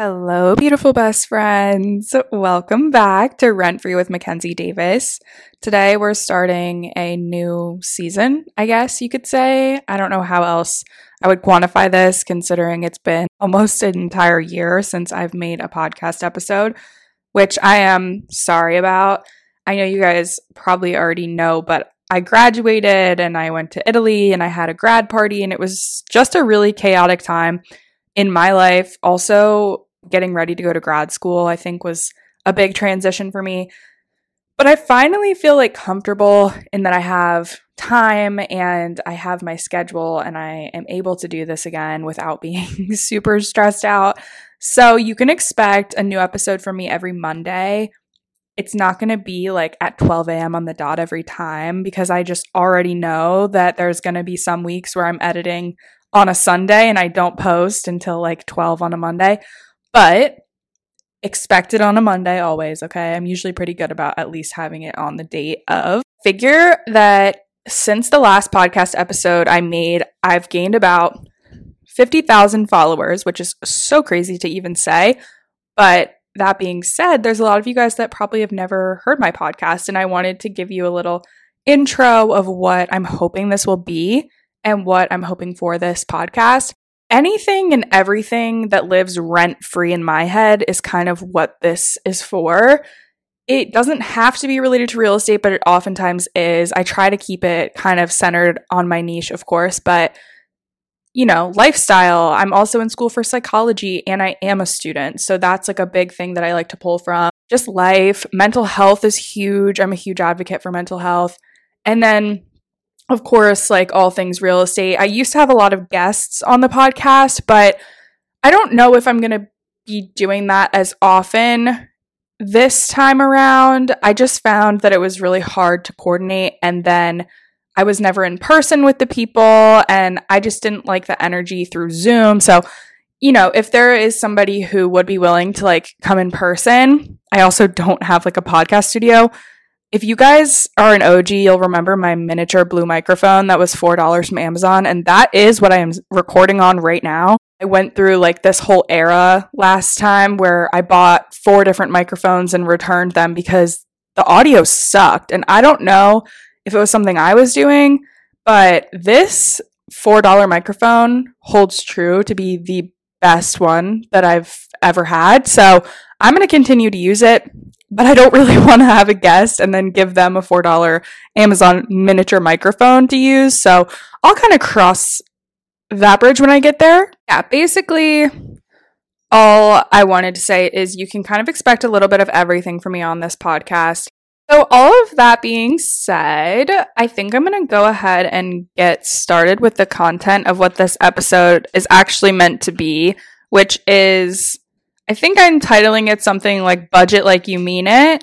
Hello, beautiful best friends. Welcome back to Rent Free with Mackenzie Davis. Today we're starting a new season, I guess you could say. I don't know how else I would quantify this considering it's been almost an entire year since I've made a podcast episode, which I am sorry about. I know you guys probably already know, but I graduated and I went to Italy and I had a grad party and it was just a really chaotic time in my life. Also, getting ready to go to grad school, I think was a big transition for me. But I finally feel like comfortable in that I have time and I have my schedule and I am able to do this again without being super stressed out. So you can expect a new episode from me every Monday. It's not going to be like at 12 a.m. on the dot every time because I just already know that there's going to be some weeks where I'm editing on a Sunday and I don't post until like 12 on a Monday but expect it on a Monday always, okay? I'm usually pretty good about at least having it on the date of. Figure that since the last podcast episode I made, I've gained about 50,000 followers, which is so crazy to even say. But that being said, there's a lot of you guys that probably have never heard my podcast, and I wanted to give you a little intro of what I'm hoping this will be and what I'm hoping for this podcast anything and everything that lives rent free in my head is kind of what this is for. It doesn't have to be related to real estate, but it oftentimes is. I try to keep it kind of centered on my niche, of course, but you know, lifestyle. I'm also in school for psychology and I am a student. So that's like a big thing that I like to pull from. Just life, mental health is huge. I'm a huge advocate for mental health. And then of course, like all things real estate. I used to have a lot of guests on the podcast, but I don't know if I'm going to be doing that as often this time around. I just found that it was really hard to coordinate and then I was never in person with the people and I just didn't like the energy through Zoom. So, you know, if there is somebody who would be willing to like come in person, I also don't have like a podcast studio if you guys are an OG, you'll remember my miniature blue microphone that was $4 from Amazon. And that is what I am recording on right now. I went through like this whole era last time where I bought four different microphones and returned them because the audio sucked. And I don't know if it was something I was doing, but this $4 microphone holds true to be the best one that I've ever had. So I'm going to continue to use it but I don't really want to have a guest and then give them a $4 Amazon miniature microphone to use. So I'll kind of cross that bridge when I get there. Yeah, basically, all I wanted to say is you can kind of expect a little bit of everything from me on this podcast. So, all of that being said, I think I'm going to go ahead and get started with the content of what this episode is actually meant to be, which is I think I'm titling it something like budget like you mean it.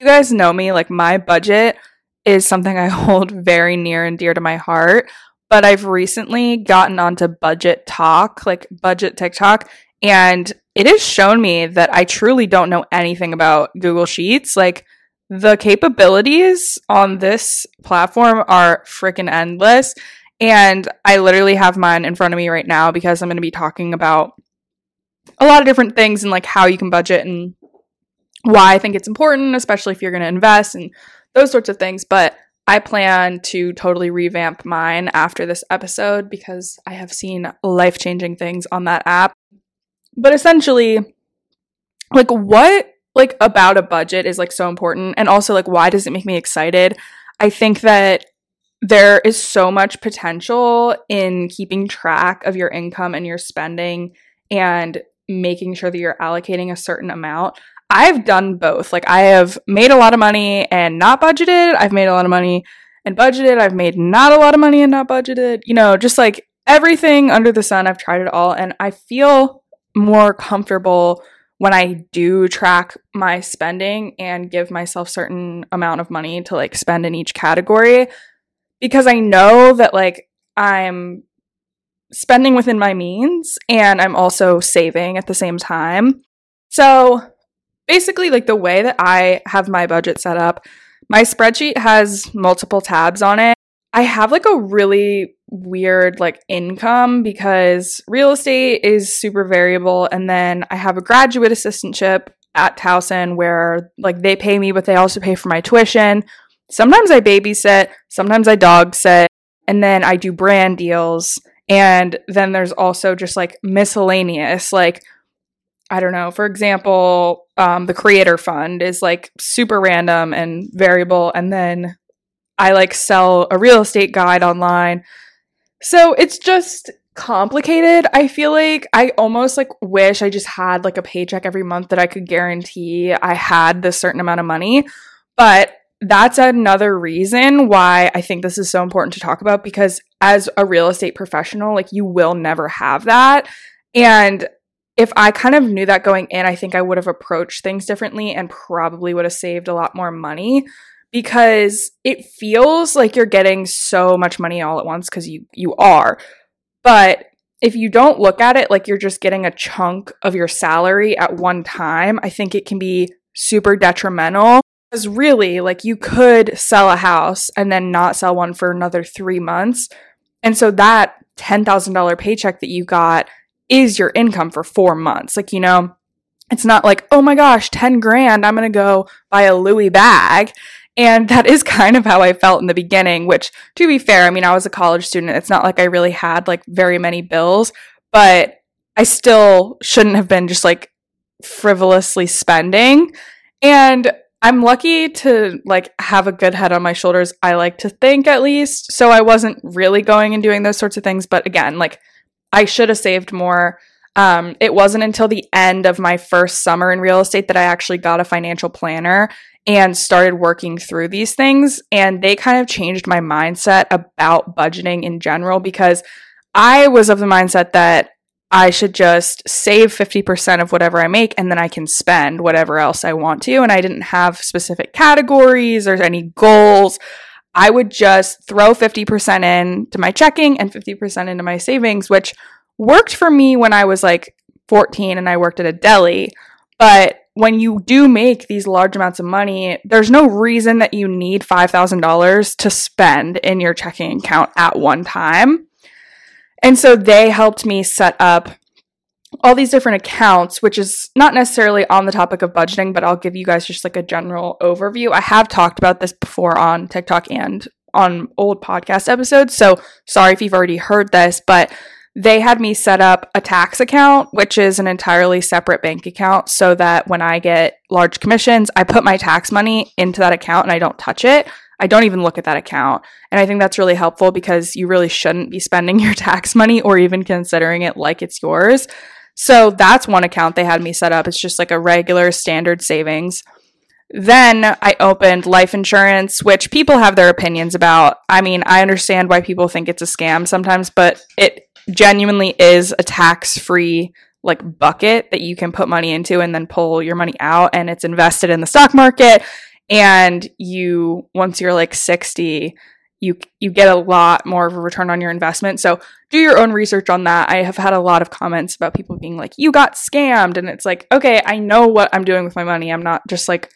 You guys know me, like my budget is something I hold very near and dear to my heart. But I've recently gotten onto budget talk, like budget TikTok, and it has shown me that I truly don't know anything about Google Sheets. Like the capabilities on this platform are freaking endless. And I literally have mine in front of me right now because I'm going to be talking about a lot of different things and like how you can budget and why I think it's important, especially if you're going to invest and those sorts of things. But I plan to totally revamp mine after this episode because I have seen life changing things on that app. But essentially, like, what like about a budget is like so important and also like why does it make me excited i think that there is so much potential in keeping track of your income and your spending and making sure that you're allocating a certain amount. I've done both. Like I have made a lot of money and not budgeted. I've made a lot of money and budgeted. I've made not a lot of money and not budgeted. You know, just like everything under the sun, I've tried it all and I feel more comfortable when I do track my spending and give myself certain amount of money to like spend in each category because I know that like I'm spending within my means and I'm also saving at the same time. So basically, like the way that I have my budget set up, my spreadsheet has multiple tabs on it. I have like a really weird like income because real estate is super variable and then I have a graduate assistantship at Towson where like they pay me but they also pay for my tuition. Sometimes I babysit, sometimes I dog sit, and then I do brand deals and then there's also just like miscellaneous like I don't know, for example, um, the creator fund is like super random and variable and then I like sell a real estate guide online. So it's just complicated. I feel like I almost like wish I just had like a paycheck every month that I could guarantee I had this certain amount of money. But that's another reason why I think this is so important to talk about because as a real estate professional, like you will never have that. And if I kind of knew that going in, I think I would have approached things differently and probably would have saved a lot more money because it feels like you're getting so much money all at once because you you are. But if you don't look at it like you're just getting a chunk of your salary at one time, I think it can be super detrimental. Because really, like you could sell a house and then not sell one for another three months. And so that $10,000 paycheck that you got is your income for four months. Like, you know, it's not like, oh my gosh, 10 grand, I'm going to go buy a Louis bag. And that is kind of how I felt in the beginning, which to be fair, I mean, I was a college student. It's not like I really had like very many bills, but I still shouldn't have been just like frivolously spending. And I'm lucky to like have a good head on my shoulders. I like to think at least. So I wasn't really going and doing those sorts of things, but again, like I should have saved more. Um, it wasn't until the end of my first summer in real estate that I actually got a financial planner and started working through these things. And they kind of changed my mindset about budgeting in general because I was of the mindset that I should just save 50% of whatever I make and then I can spend whatever else I want to. And I didn't have specific categories or any goals. I would just throw 50% in to my checking and 50% into my savings, which worked for me when I was like 14 and I worked at a deli. But when you do make these large amounts of money, there's no reason that you need $5,000 to spend in your checking account at one time. And so they helped me set up all these different accounts, which is not necessarily on the topic of budgeting, but I'll give you guys just like a general overview. I have talked about this before on TikTok and on old podcast episodes. So sorry if you've already heard this, but they had me set up a tax account, which is an entirely separate bank account, so that when I get large commissions, I put my tax money into that account and I don't touch it. I don't even look at that account. And I think that's really helpful because you really shouldn't be spending your tax money or even considering it like it's yours. So that's one account they had me set up. It's just like a regular standard savings. Then I opened life insurance, which people have their opinions about. I mean, I understand why people think it's a scam sometimes, but it genuinely is a tax free like bucket that you can put money into and then pull your money out and it's invested in the stock market and you once you're like 60 you you get a lot more of a return on your investment. So do your own research on that. I have had a lot of comments about people being like you got scammed and it's like okay i know what i'm doing with my money. I'm not just like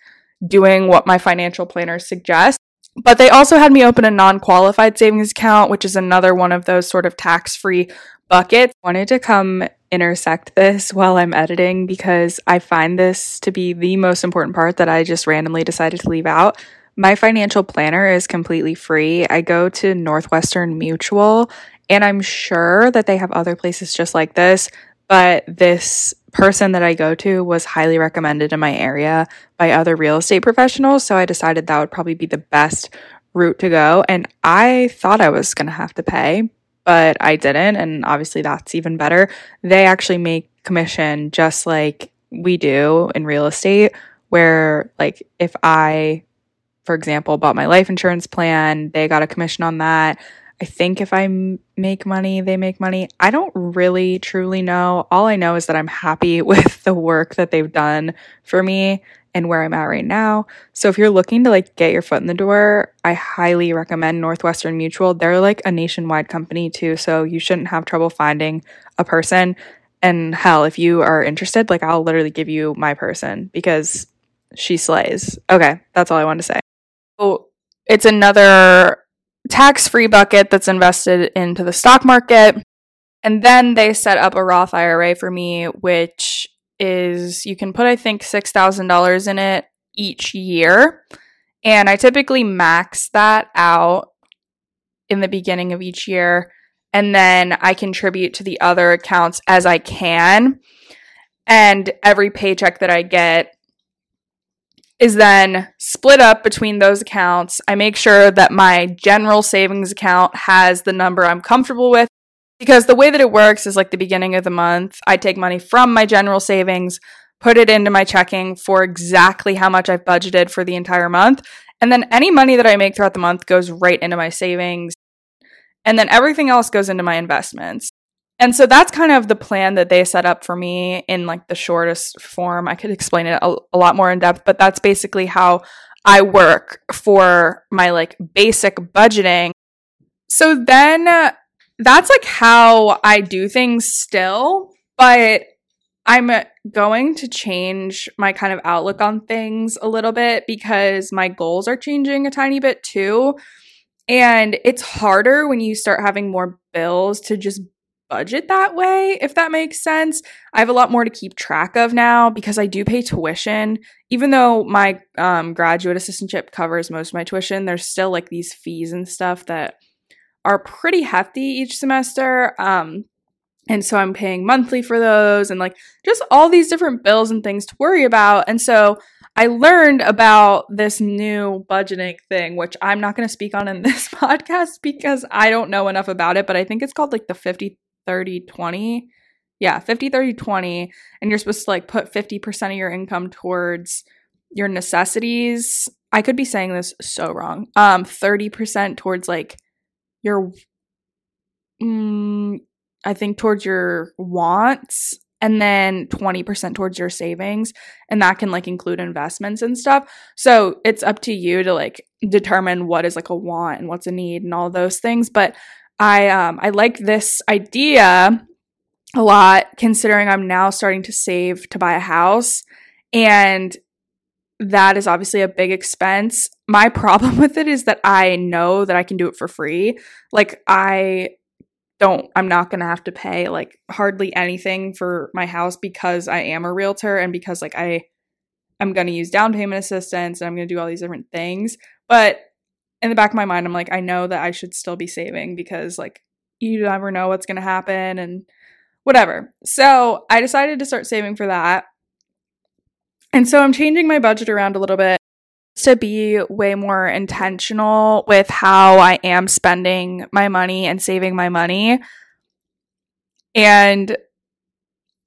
doing what my financial planner suggests. But they also had me open a non-qualified savings account which is another one of those sort of tax-free buckets. Wanted to come intersect this while I'm editing because I find this to be the most important part that I just randomly decided to leave out. My financial planner is completely free. I go to Northwestern Mutual and I'm sure that they have other places just like this, but this person that I go to was highly recommended in my area by other real estate professionals. So I decided that would probably be the best route to go. And I thought I was going to have to pay, but I didn't. And obviously, that's even better. They actually make commission just like we do in real estate, where, like, if I, for example, bought my life insurance plan, they got a commission on that. I think if I make money, they make money. I don't really truly know. All I know is that I'm happy with the work that they've done for me and where I'm at right now. So if you're looking to like get your foot in the door, I highly recommend Northwestern Mutual. They're like a nationwide company too, so you shouldn't have trouble finding a person. And hell, if you are interested, like I'll literally give you my person because she slays. Okay, that's all I wanted to say. So it's another tax free bucket that's invested into the stock market. And then they set up a Roth IRA for me, which is you can put, I think, $6,000 in it each year. And I typically max that out in the beginning of each year. And then I contribute to the other accounts as I can. And every paycheck that I get is then split up between those accounts. I make sure that my general savings account has the number I'm comfortable with because the way that it works is like the beginning of the month, I take money from my general savings, put it into my checking for exactly how much I've budgeted for the entire month. And then any money that I make throughout the month goes right into my savings. And then everything else goes into my investments. And so that's kind of the plan that they set up for me in like the shortest form. I could explain it a, a lot more in depth, but that's basically how I work for my like basic budgeting. So then that's like how I do things still, but I'm going to change my kind of outlook on things a little bit because my goals are changing a tiny bit too. And it's harder when you start having more bills to just budget that way, if that makes sense. I have a lot more to keep track of now because I do pay tuition. Even though my um, graduate assistantship covers most of my tuition, there's still like these fees and stuff that are pretty hefty each semester. Um, and so I'm paying monthly for those and like just all these different bills and things to worry about. And so I learned about this new budgeting thing, which I'm not going to speak on in this podcast because I don't know enough about it, but I think it's called like the 50 30 20. Yeah, 50 30 20. And you're supposed to like put 50% of your income towards your necessities. I could be saying this so wrong. Um 30% towards like your mm, I think towards your wants and then 20% towards your savings and that can like include investments and stuff. So it's up to you to like determine what is like a want and what's a need and all those things, but I um I like this idea a lot considering I'm now starting to save to buy a house and that is obviously a big expense. My problem with it is that I know that I can do it for free. Like I don't I'm not going to have to pay like hardly anything for my house because I am a realtor and because like I I'm going to use down payment assistance and I'm going to do all these different things. But in the back of my mind I'm like I know that I should still be saving because like you never know what's going to happen and whatever. So, I decided to start saving for that. And so I'm changing my budget around a little bit to be way more intentional with how I am spending my money and saving my money. And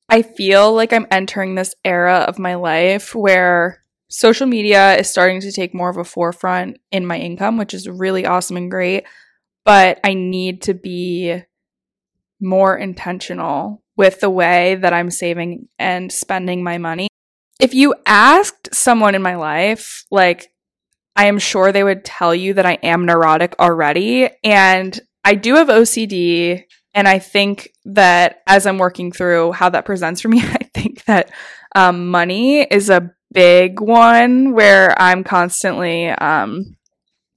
I feel like I'm entering this era of my life where social media is starting to take more of a forefront in my income, which is really awesome and great. But I need to be more intentional with the way that I'm saving and spending my money if you asked someone in my life, like, I am sure they would tell you that I am neurotic already. And I do have OCD. And I think that as I'm working through how that presents for me, I think that um, money is a big one where I'm constantly um,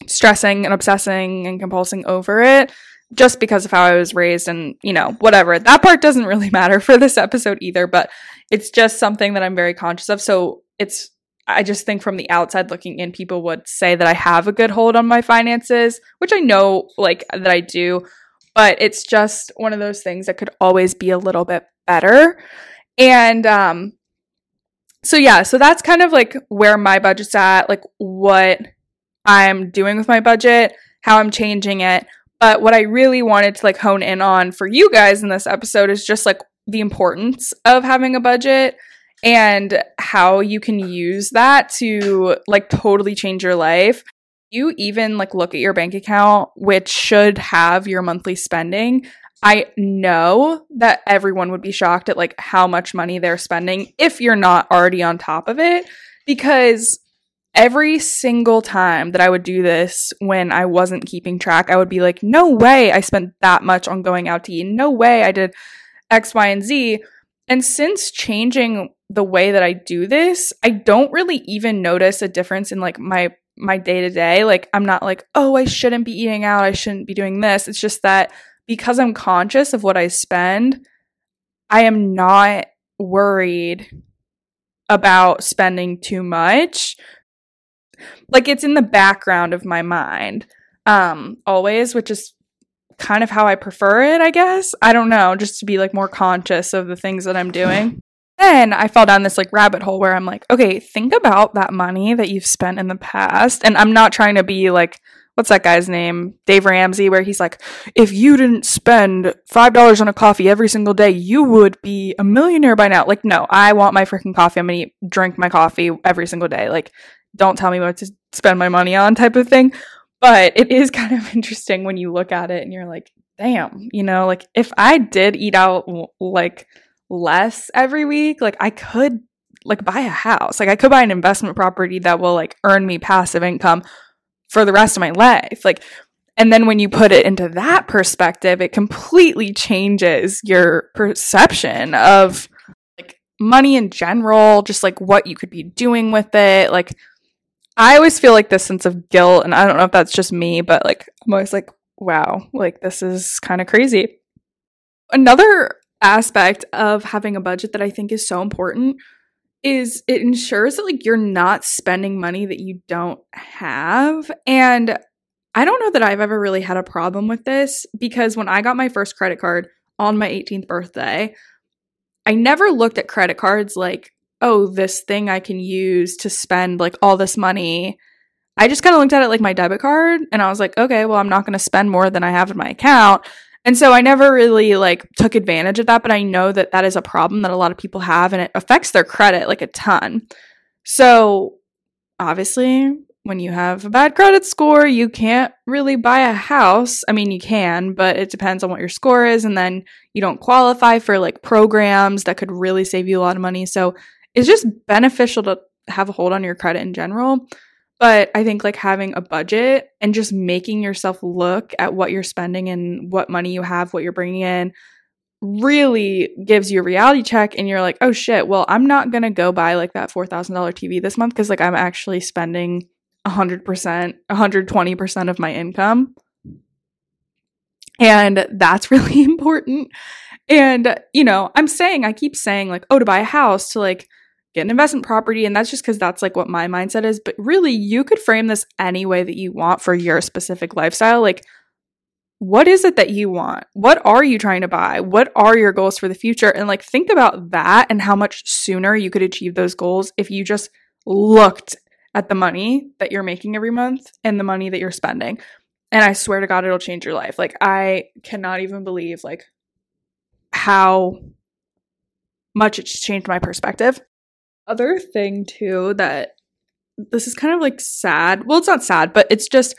stressing and obsessing and compulsing over it just because of how I was raised and, you know, whatever. That part doesn't really matter for this episode either, but it's just something that I'm very conscious of. So it's, I just think from the outside looking in, people would say that I have a good hold on my finances, which I know, like, that I do, but it's just one of those things that could always be a little bit better. And, um, so yeah, so that's kind of like where my budget's at, like what I'm doing with my budget, how I'm changing it, but what I really wanted to like hone in on for you guys in this episode is just like the importance of having a budget and how you can use that to like totally change your life. You even like look at your bank account, which should have your monthly spending. I know that everyone would be shocked at like how much money they're spending if you're not already on top of it because every single time that I would do this when I wasn't keeping track, I would be like, no way I spent that much on going out to eat. No way I did X, Y, and Z. And since changing the way that I do this, I don't really even notice a difference in like my my day to day. Like, I'm not like, oh, I shouldn't be eating out. I shouldn't be doing this. It's just that because I'm conscious of what I spend, I am not worried about spending too much. Like, it's in the background of my mind um, always, which is kind of how I prefer it, I guess. I don't know, just to be like more conscious of the things that I'm doing. Then I fell down this like rabbit hole where I'm like, okay, think about that money that you've spent in the past. And I'm not trying to be like, what's that guy's name? Dave Ramsey, where he's like, if you didn't spend $5 on a coffee every single day, you would be a millionaire by now. Like, no, I want my freaking coffee. I'm going to drink my coffee every single day. Like, don't tell me what to spend my money on type of thing. But it is kind of interesting when you look at it and you're like, damn, you know, like if I did eat out like less every week, like I could like buy a house. Like I could buy an investment property that will like earn me passive income for the rest of my life. Like and then when you put it into that perspective, it completely changes your perception of like money in general, just like what you could be doing with it. Like I always feel like this sense of guilt, and I don't know if that's just me, but like I'm always like, wow, like this is kind of crazy. Another aspect of having a budget that I think is so important is it ensures that like you're not spending money that you don't have. And I don't know that I've ever really had a problem with this because when I got my first credit card on my 18th birthday, I never looked at credit cards like oh, this thing I can use to spend like all this money. I just kind of looked at it like my debit card and I was like, okay, well, I'm not going to spend more than I have in my account. And so I never really like took advantage of that, but I know that that is a problem that a lot of people have and it affects their credit like a ton. So obviously, when you have a bad credit score, you can't really buy a house. I mean, you can, but it depends on what your score is and then you don't qualify for like programs that could really save you a lot of money. So it's just beneficial to have a hold on your credit in general. But I think like having a budget and just making yourself look at what you're spending and what money you have, what you're bringing in, really gives you a reality check. And you're like, oh shit, well, I'm not going to go buy like that $4,000 TV this month because like I'm actually spending 100%, 120% of my income. And that's really important. And, you know, I'm saying, I keep saying, like, oh, to buy a house, to like get an investment property. And that's just because that's like what my mindset is. But really, you could frame this any way that you want for your specific lifestyle. Like, what is it that you want? What are you trying to buy? What are your goals for the future? And like, think about that and how much sooner you could achieve those goals if you just looked at the money that you're making every month and the money that you're spending. And I swear to God, it'll change your life. Like, I cannot even believe like how much it's changed my perspective other thing too that this is kind of like sad. Well, it's not sad, but it's just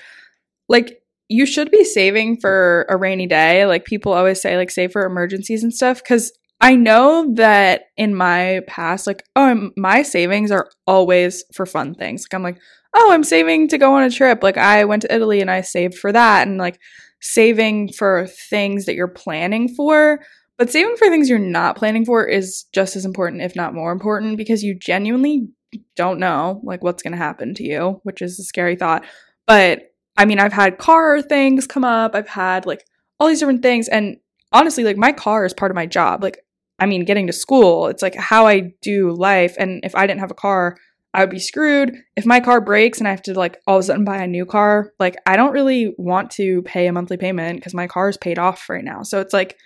like you should be saving for a rainy day. Like people always say, like save for emergencies and stuff. Cause I know that in my past, like, oh, my savings are always for fun things. Like I'm like, oh, I'm saving to go on a trip. Like I went to Italy and I saved for that. And like saving for things that you're planning for but saving for things you're not planning for is just as important, if not more important, because you genuinely don't know like what's going to happen to you, which is a scary thought. But I mean, I've had car things come up. I've had like all these different things and honestly, like my car is part of my job. Like I mean, getting to school, it's like how I do life and if I didn't have a car, I would be screwed. If my car breaks and I have to like all of a sudden buy a new car, like I don't really want to pay a monthly payment because my car is paid off right now. So it's like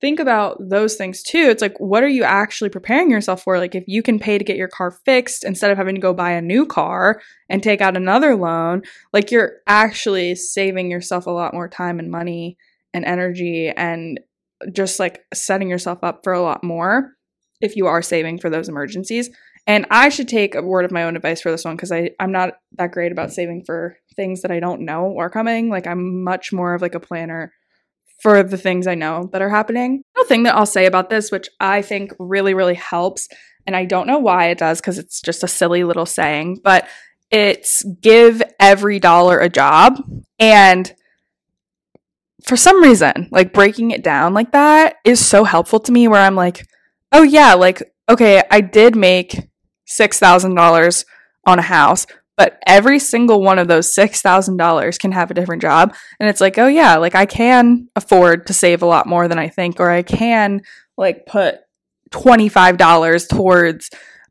think about those things too. It's like, what are you actually preparing yourself for? Like, if you can pay to get your car fixed instead of having to go buy a new car and take out another loan, like, you're actually saving yourself a lot more time and money and energy and just like setting yourself up for a lot more if you are saving for those emergencies. And I should take a word of my own advice for this one because I'm not that great about saving for things that I don't know are coming. Like, I'm much more of like a planner for the things I know that are happening. The thing that I'll say about this, which I think really, really helps, and I don't know why it does because it's just a silly little saying, but it's give every dollar a job. And for some reason, like breaking it down like that is so helpful to me where I'm like, oh yeah, like, okay, I did make $6,000 on a house, but every single one of those $6,000 can have a different job. And it's like, oh yeah, like I can afford to save a lot more than I think, or I can like put $25 towards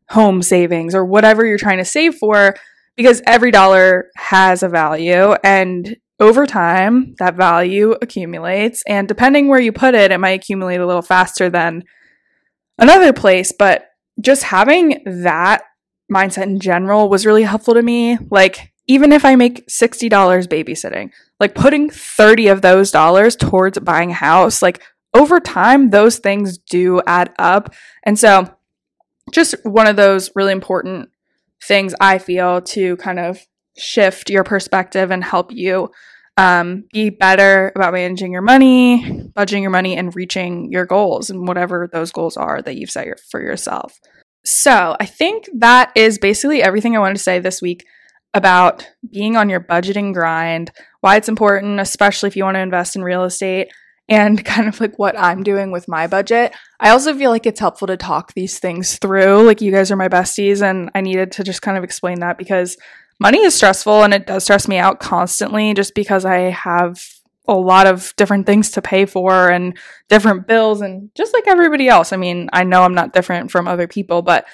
home savings or whatever you're trying to save for because every dollar has a value. And over time that value accumulates. And depending where you put it it might accumulate a little faster than another place. But just having that mindset in general was really helpful to me like even if i make $60 babysitting like putting 30 of those dollars towards buying a house like over time those things do add up and so just one of those really important things I feel to kind of shift your perspective and help you um, be better about managing your money, budgeting your money, and reaching your goals and whatever those goals are that you've set for yourself. So, I think that is basically everything I wanted to say this week about being on your budgeting grind, why it's important, especially if you want to invest in real estate and kind of like what I'm doing with my budget. I also feel like it's helpful to talk these things through. Like, you guys are my besties, and I needed to just kind of explain that because money is stressful and it does stress me out constantly just because I have a lot of different things to pay for and different bills, and just like everybody else. I mean, I know I'm not different from other people, but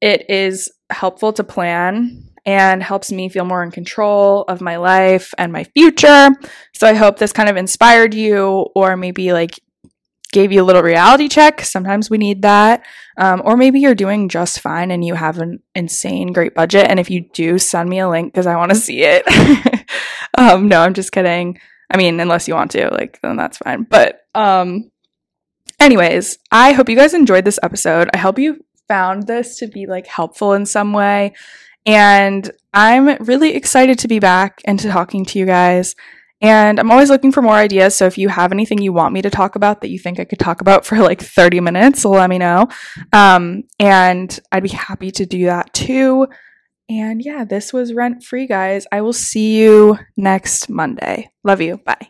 it is helpful to plan and helps me feel more in control of my life and my future. So I hope this kind of inspired you or maybe like gave you a little reality check. Sometimes we need that. Um, or maybe you're doing just fine and you have an insane great budget. And if you do, send me a link because I want to see it. um, no, I'm just kidding. I mean, unless you want to, like, then that's fine. But, um, anyways, I hope you guys enjoyed this episode. I hope you found this to be like helpful in some way. And I'm really excited to be back and to talking to you guys. And I'm always looking for more ideas. So if you have anything you want me to talk about that you think I could talk about for like 30 minutes, let me know. Um, and I'd be happy to do that too. And yeah, this was Rent Free, guys. I will see you next Monday. Love you. Bye.